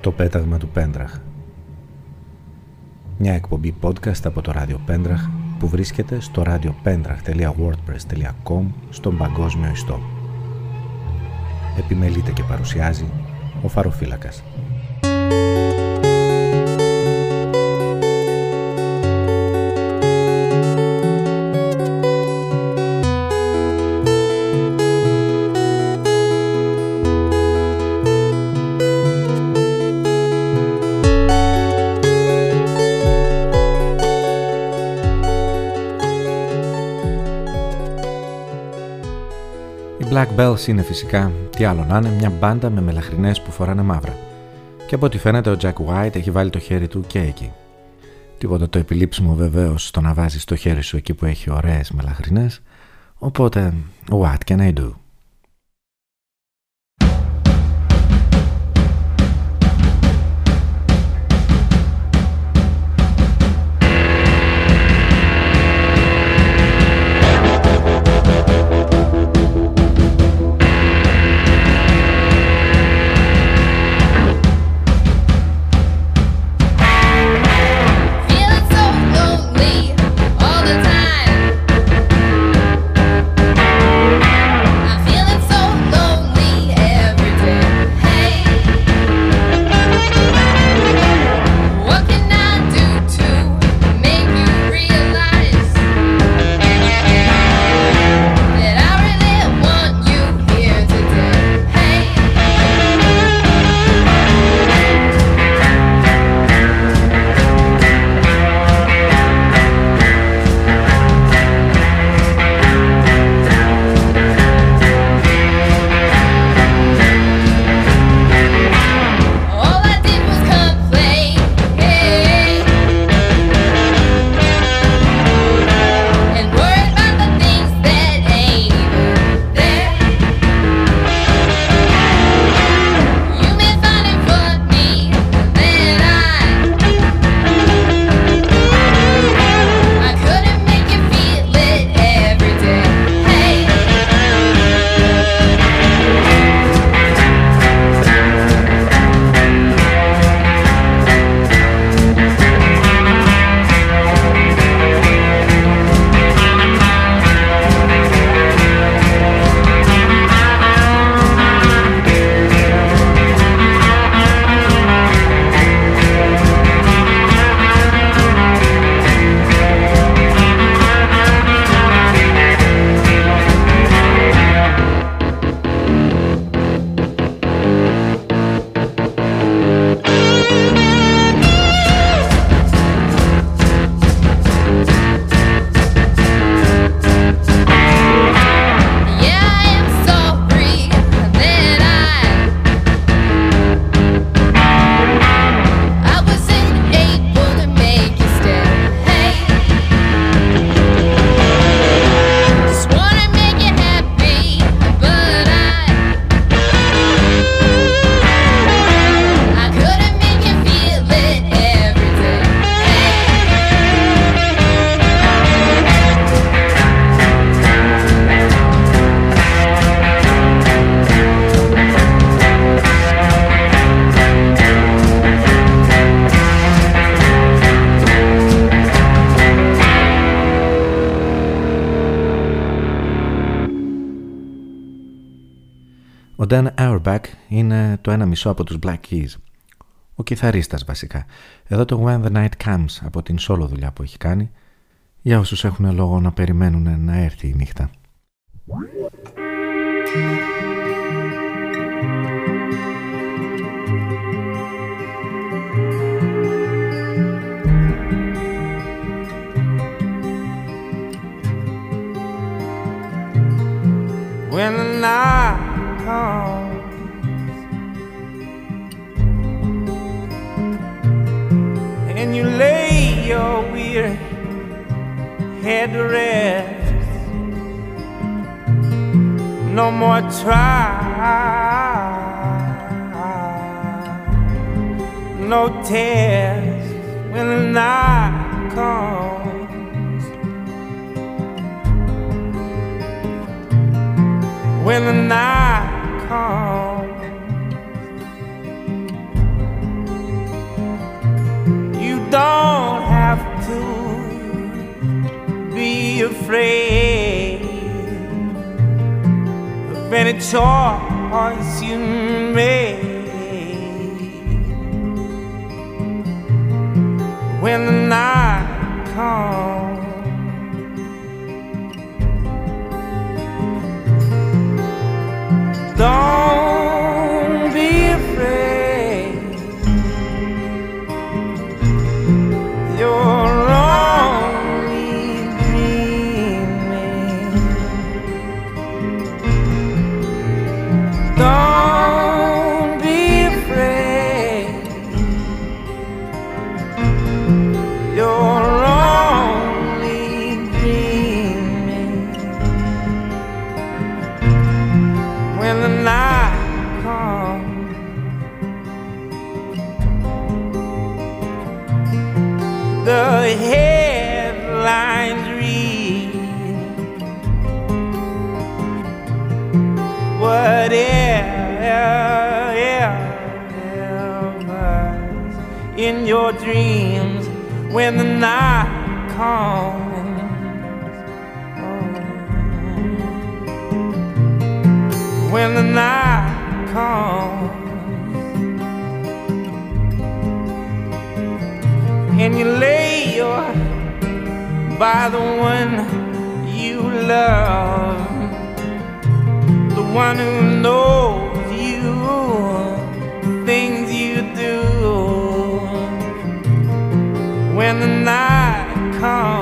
Το πέταγμα του Πέντραχ Μια εκπομπή podcast από το ράδιο Πέντραχ που βρίσκεται στο radiopendrach.wordpress.com στον παγκόσμιο ιστό. Επιμελείται και παρουσιάζει ο Φαροφύλακας. Black Bells είναι φυσικά, τι άλλο να είναι, μια μπάντα με μελαχρινές που φοράνε μαύρα. Και από ό,τι φαίνεται ο Jack White έχει βάλει το χέρι του και εκεί. Τίποτα το επιλήψιμο βεβαίως στο να βάζεις το χέρι σου εκεί που έχει ωραίες μελαχρινές, οπότε what can I do; Dan Auerbach είναι το ένα μισό από τους Black Keys. Ο κιθαρίστας βασικά. Εδώ το When the Night Comes από την solo δουλειά που έχει κάνει για όσους έχουν λόγο να περιμένουν να έρθει η νύχτα. When the night and you lay your weary head to rest. No more try, no test when the night comes. When the night home. You don't have to be afraid of any choice you make. When the night comes. Não. When the night comes. Oh. When the night comes. and you lay your by the one you love, the one who knows the night comes.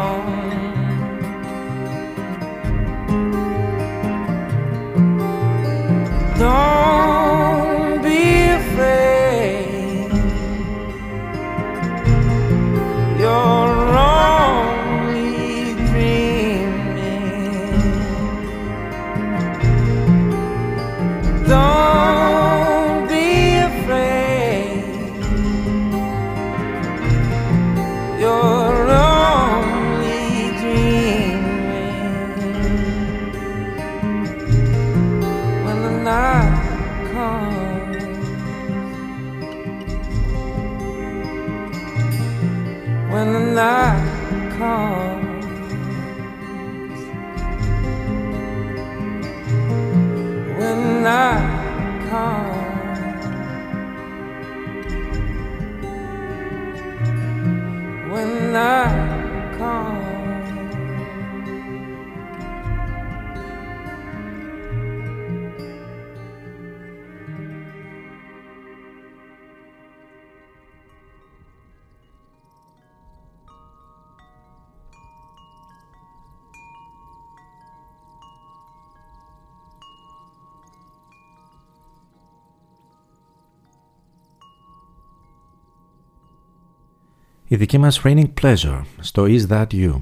Η δική μας Raining Pleasure στο Is That You.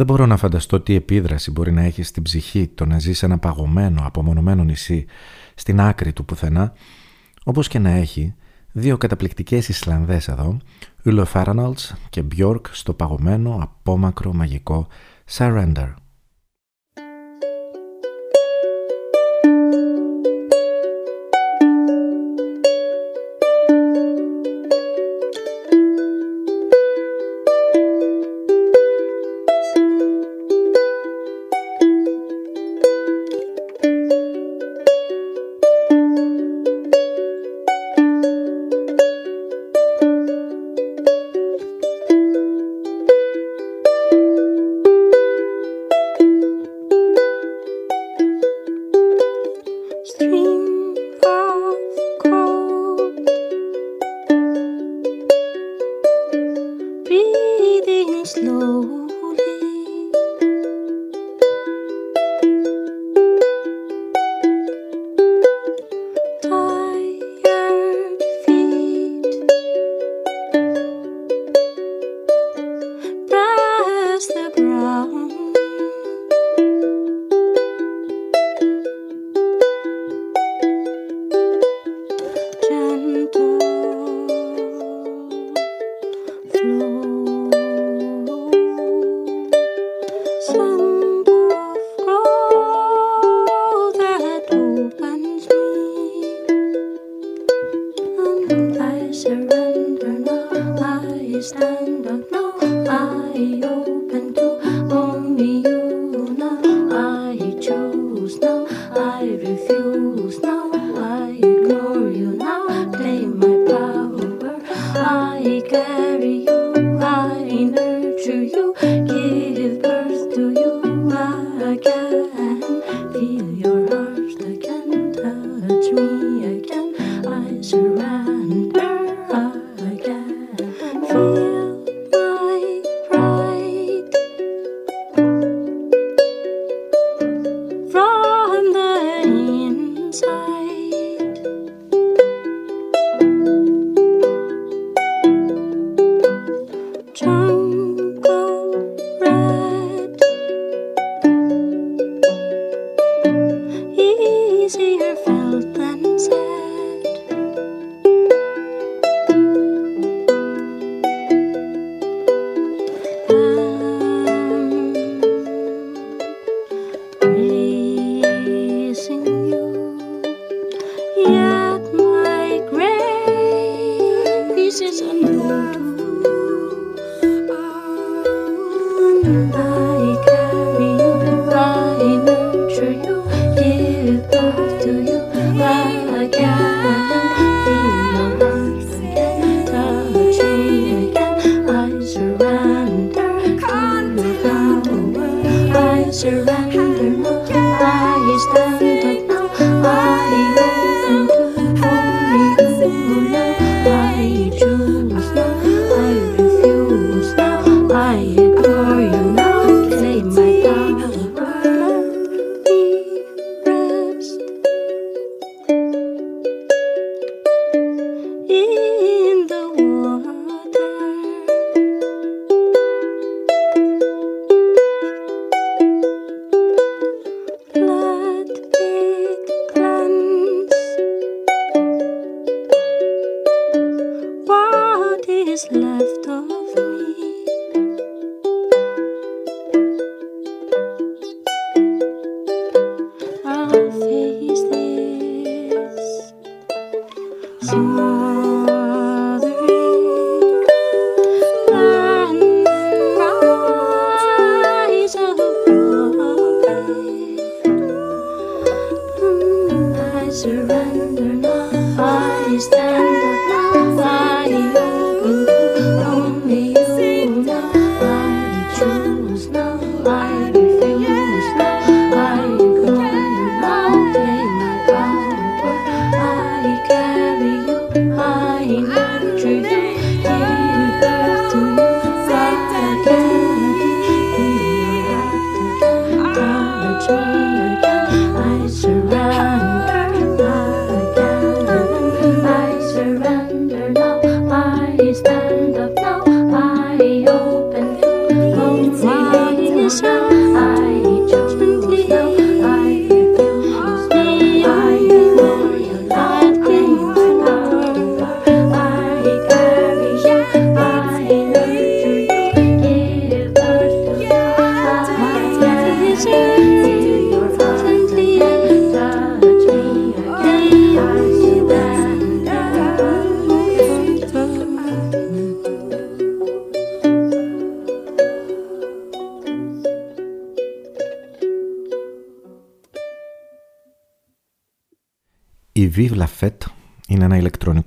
Δεν μπορώ να φανταστώ τι επίδραση μπορεί να έχει στην ψυχή το να ζεις σε ένα παγωμένο, απομονωμένο νησί στην άκρη του πουθενά, όπως και να έχει δύο καταπληκτικές Ισλανδές εδώ, Ούλο Φάραναλτς και Μπιόρκ στο παγωμένο, απόμακρο, μαγικό Surrender.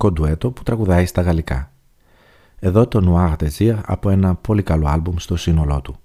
Ένα ηλεκτρονικό ντουέτο που τραγουδάει στα γαλλικά. Εδώ το Noir Désir από ένα πολύ καλό άλμπουμ στο σύνολό του.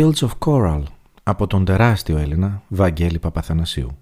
Fields of Coral από τον τεράστιο Έλληνα Βαγγέλη Παπαθανασίου.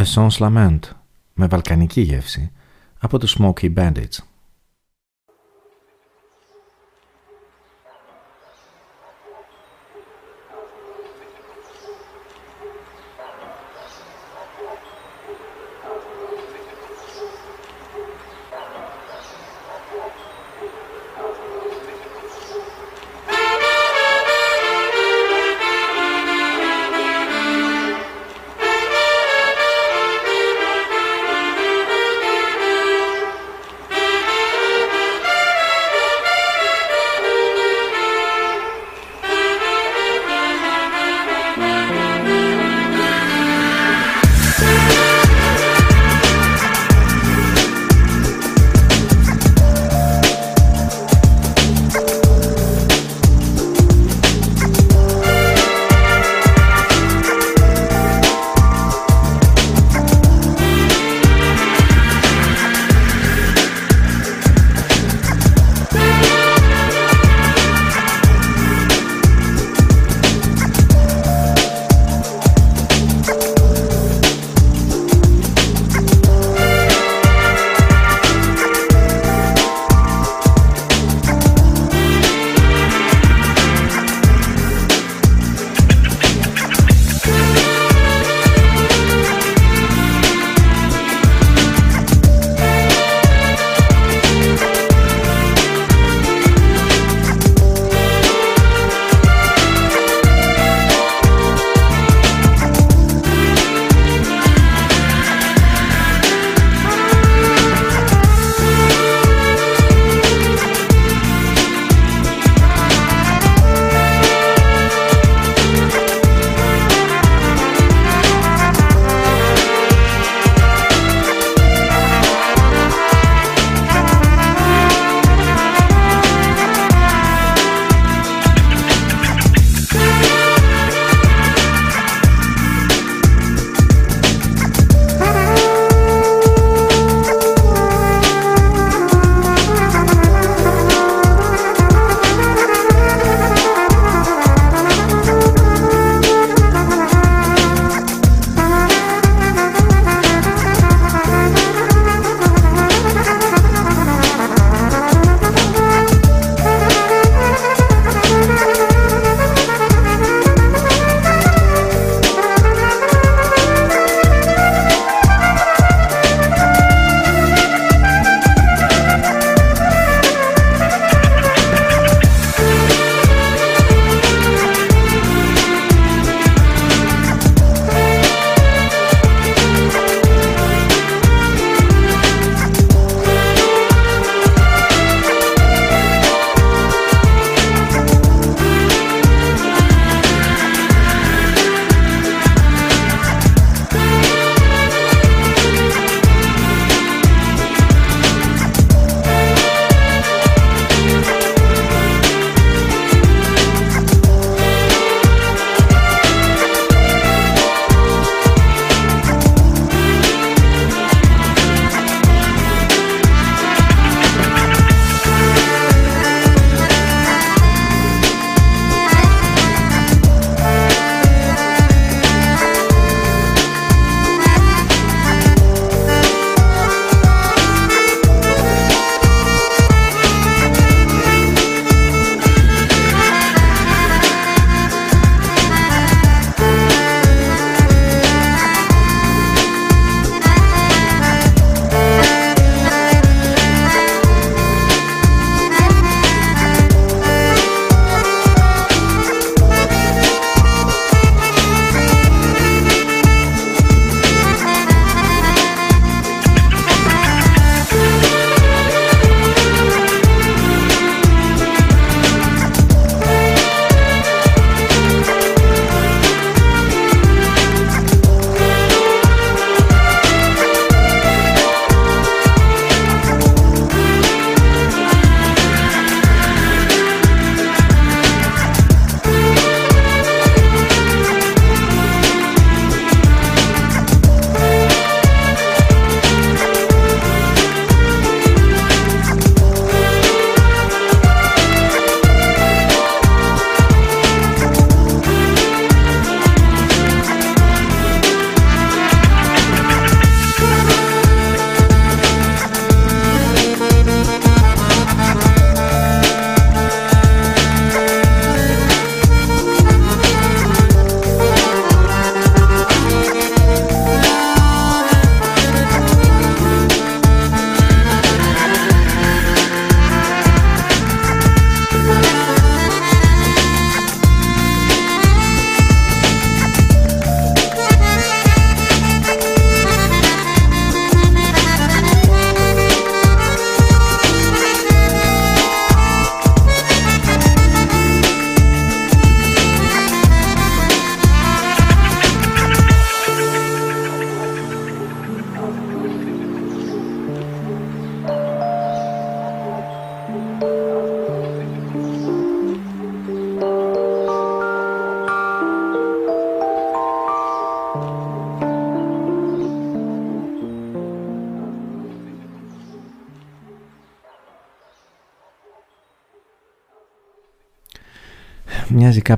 Essence Lament με βαλκανική γεύση από το Smoky Bandits.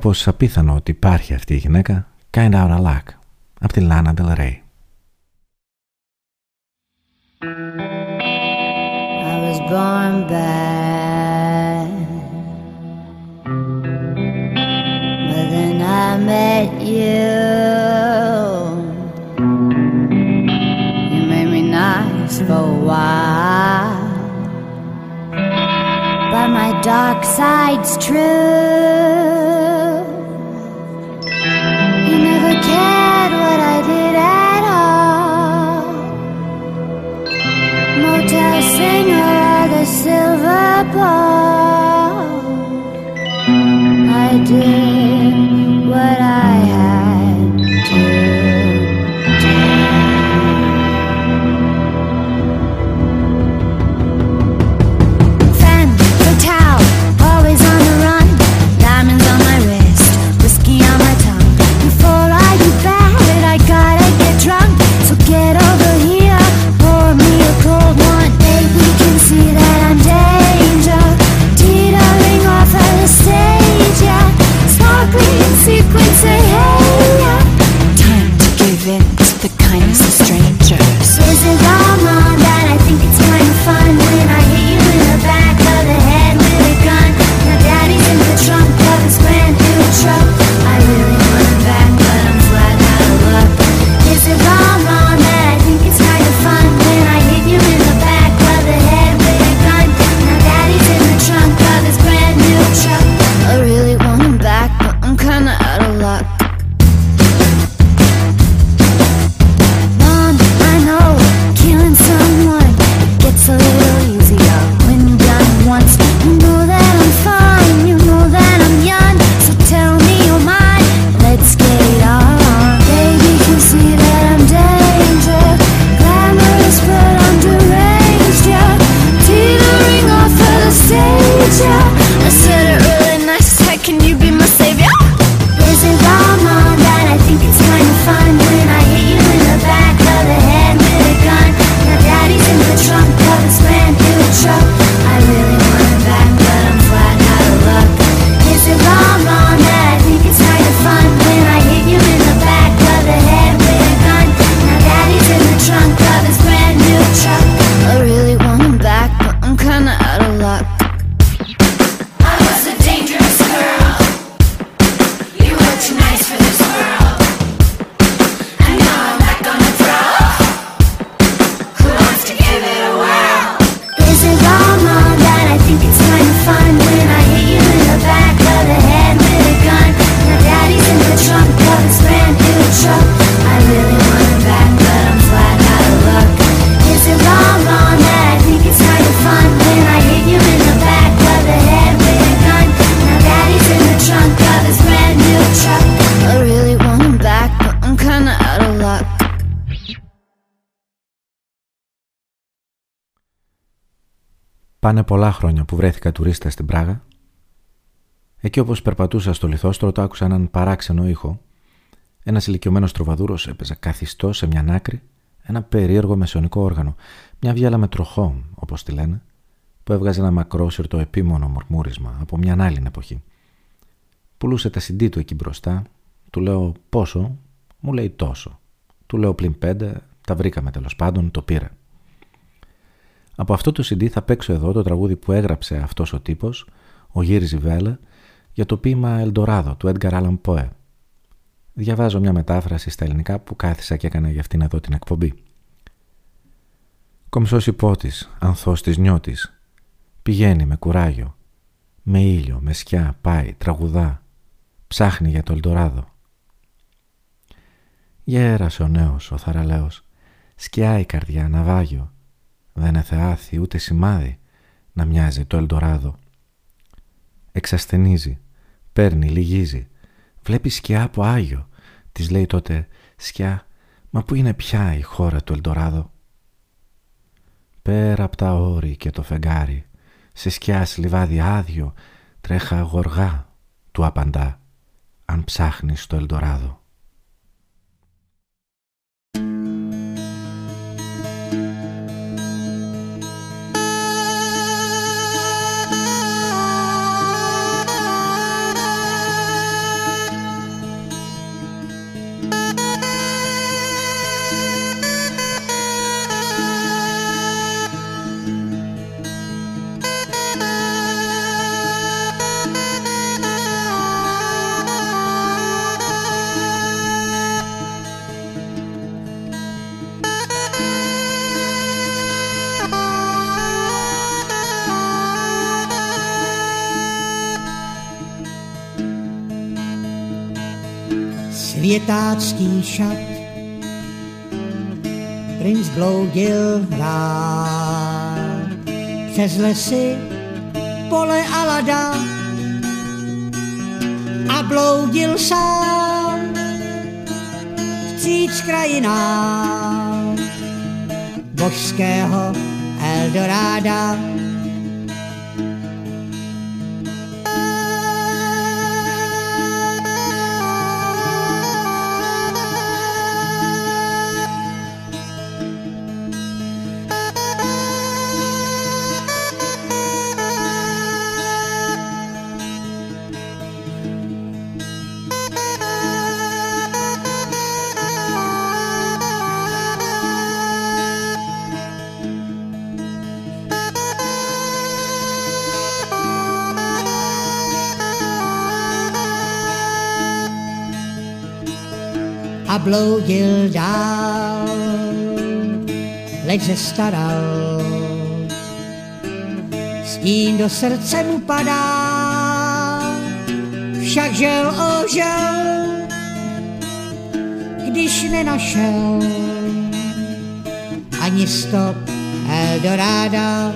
Κάπως απίθανο ότι υπάρχει αυτή η γυναίκα Kind Out of Luck από τη Lana Del Rey. I was born bad. But then I met you. You made me nice for a while. But my dark side's true. care. Πάνε πολλά χρόνια που βρέθηκα τουρίστα στην Πράγα. Εκεί όπως περπατούσα στο λιθόστρωτο άκουσα έναν παράξενο ήχο. Ένας ηλικιωμένος τροβαδούρος έπαιζε καθιστό σε μια άκρη ένα περίεργο μεσαιωνικό όργανο, μια βιάλα με τροχό, όπως τη λένε, που έβγαζε ένα μακρόσυρτο επίμονο μουρμούρισμα από μια άλλη εποχή. Πουλούσε τα συντή του εκεί μπροστά, του λέω πόσο, μου λέει τόσο. Του λέω πλην πέντε, τα βρήκαμε τέλος πάντων, το πήρα. Από αυτό το CD θα παίξω εδώ το τραγούδι που έγραψε αυτός ο τύπος, ο Γύρι Ζιβέλε, για το ποίημα Ελντοράδο του Edgar Allan Poe. Διαβάζω μια μετάφραση στα ελληνικά που κάθισα και έκανα για αυτήν εδώ την εκπομπή. Κομψός υπότης, ανθός της νιώτης, πηγαίνει με κουράγιο, με ήλιο, με σκιά, πάει, τραγουδά, ψάχνει για το Ελντοράδο. Γέρασε ο νέος, ο θαραλέος, σκιά η καρδιά, ναυάγιο, δεν εθεάθη ούτε σημάδι να μοιάζει το Ελντοράδο. Εξασθενίζει, παίρνει, λυγίζει, βλέπει σκιά από Άγιο. Της λέει τότε «Σκιά, μα πού είναι πια η χώρα του Ελντοράδο» Πέρα από τα όρη και το φεγγάρι, σε σκιά σλιβάδι άδειο, τρέχα γοργά, του απαντά, αν ψάχνεις το Ελντοράδο. Květácký šat. Princ bloudil rád přes lesy, pole a lada a bloudil sám vstříc krajinám božského Eldoráda. Bloudil dál, leč se staral. Stín do srdce mu padá, však žel ožel, když nenašel ani stop Eldoráda.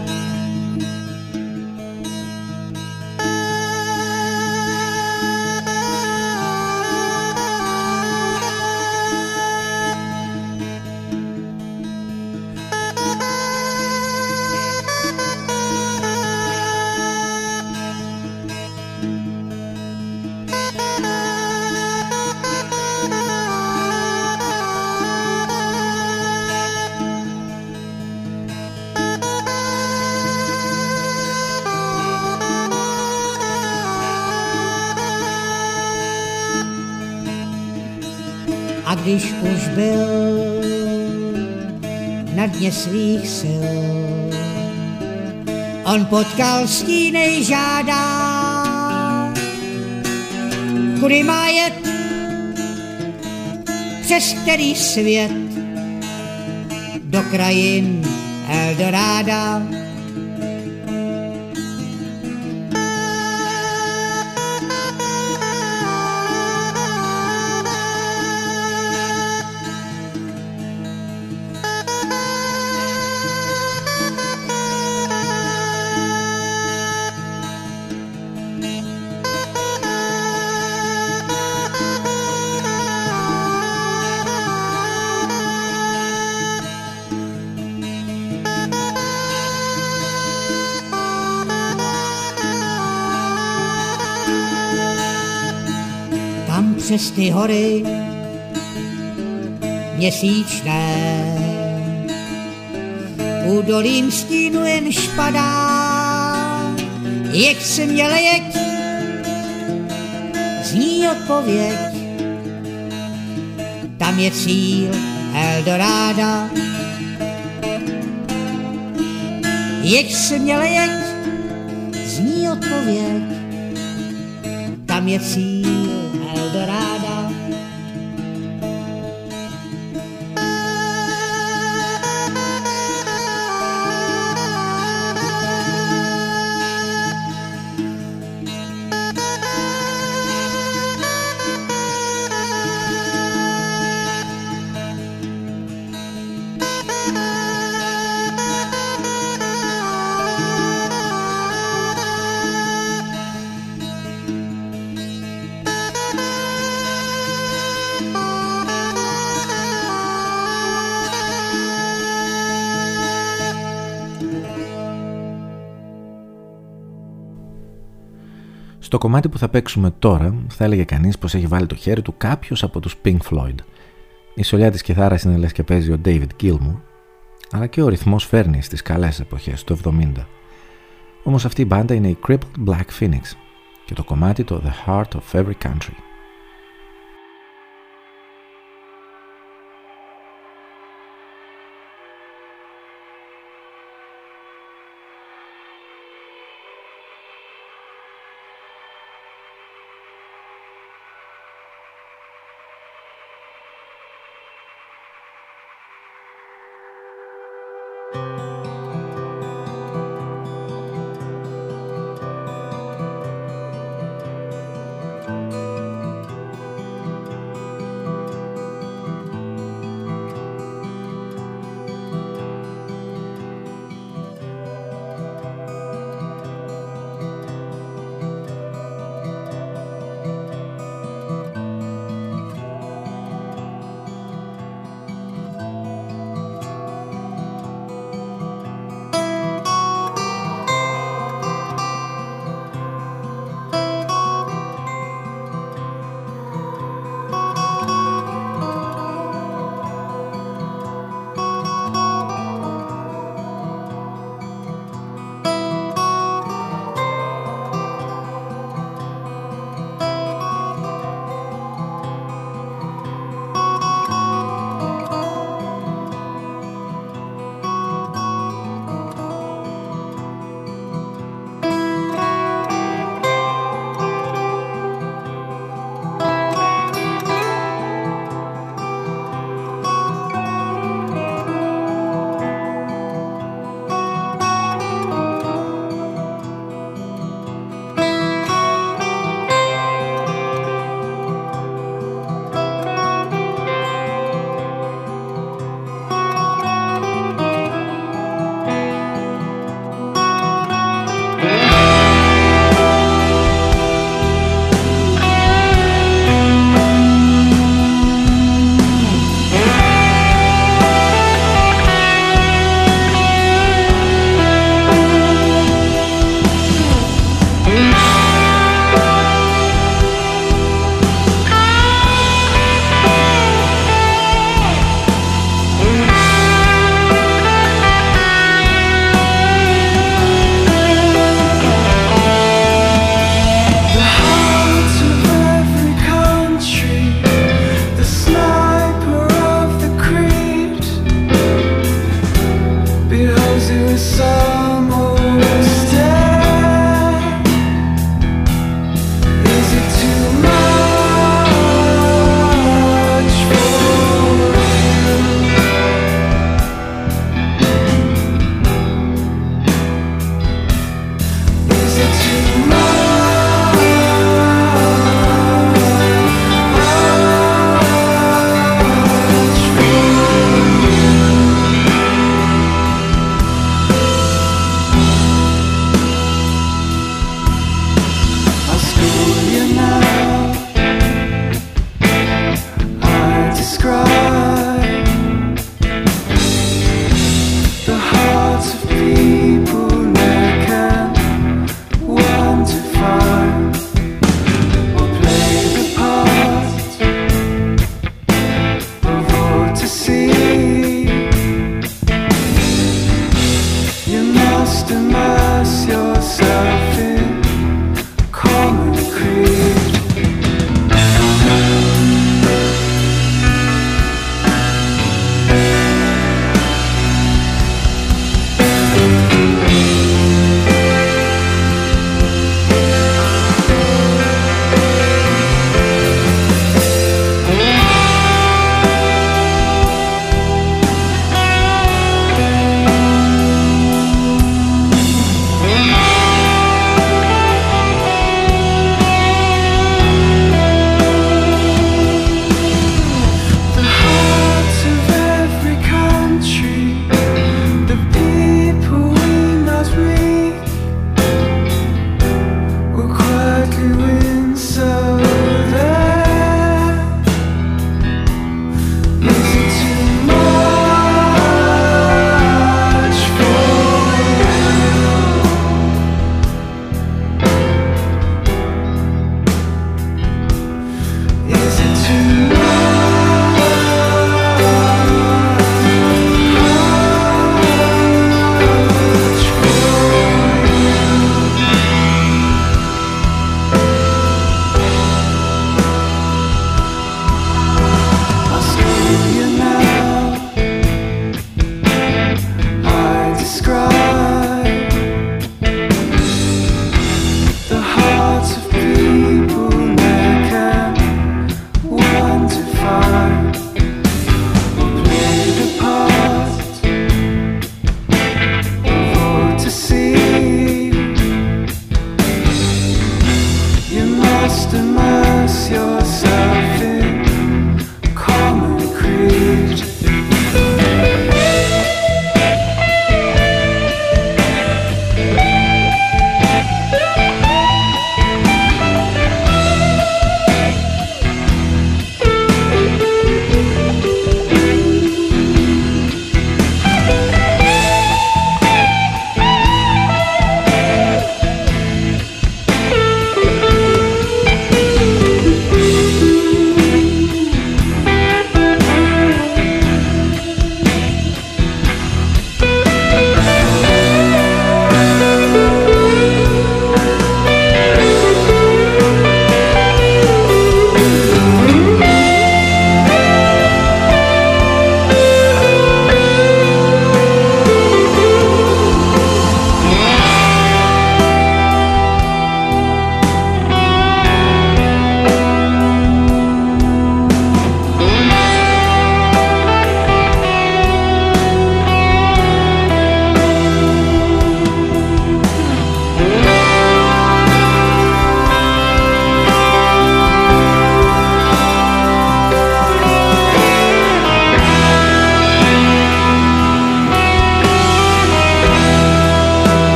Byl na dně svých sil, on potkal stínej žádá, kudy má jet, přes který svět do krajin Eldoráda. Tam přes ty hory měsíčné. Údolím stínu jen špadá, jak se měl jeď, zní odpověď. Tam je cíl Eldoráda. Jak se měl jeď, zní odpověď. Tam je cíl Στο κομμάτι που θα παίξουμε τώρα θα έλεγε κανείς πως έχει βάλει το χέρι του κάποιος από τους Pink Floyd. Η σολιά της κιθάρας είναι λες και παίζει ο David Gilmour, αλλά και ο ρυθμός φέρνει στις καλές εποχές, το 70. Όμως αυτή η μπάντα είναι η Crippled Black Phoenix και το κομμάτι το The Heart of Every Country.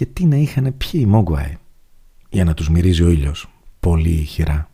Και τι να είχαν πιει οι Μόγκουαϊ για να τους μυρίζει ο ήλιος πολύ χειρά.